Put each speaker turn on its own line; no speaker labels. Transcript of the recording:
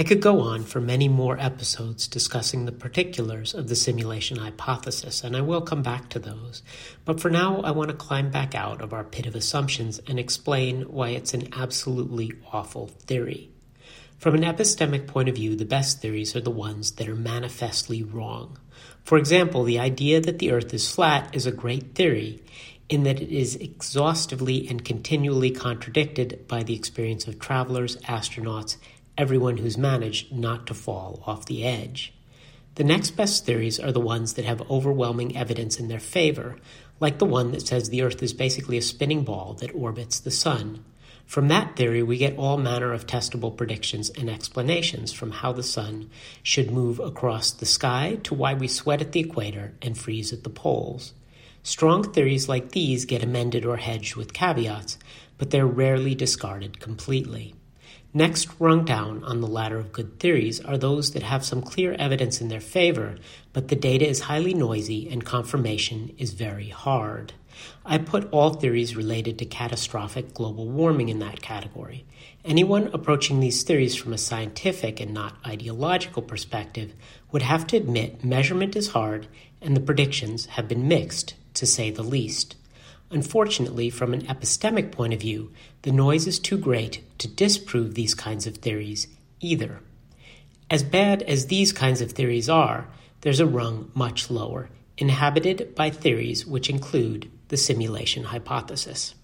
I could go on for many more episodes discussing the particulars of the simulation hypothesis, and I will come back to those. But for now, I want to climb back out of our pit of assumptions and explain why it's an absolutely awful theory. From an epistemic point of view, the best theories are the ones that are manifestly wrong. For example, the idea that the Earth is flat is a great theory in that it is exhaustively and continually contradicted by the experience of travelers, astronauts, everyone who's managed not to fall off the edge. The next best theories are the ones that have overwhelming evidence in their favor, like the one that says the Earth is basically a spinning ball that orbits the Sun. From that theory, we get all manner of testable predictions and explanations from how the Sun should move across the sky to why we sweat at the equator and freeze at the poles. Strong theories like these get amended or hedged with caveats, but they're rarely discarded completely. Next rung down on the ladder of good theories are those that have some clear evidence in their favor, but the data is highly noisy and confirmation is very hard. I put all theories related to catastrophic global warming in that category. Anyone approaching these theories from a scientific and not ideological perspective would have to admit measurement is hard and the predictions have been mixed, to say the least. Unfortunately, from an epistemic point of view, the noise is too great to disprove these kinds of theories either. As bad as these kinds of theories are, there's a rung much lower, inhabited by theories which include the simulation hypothesis.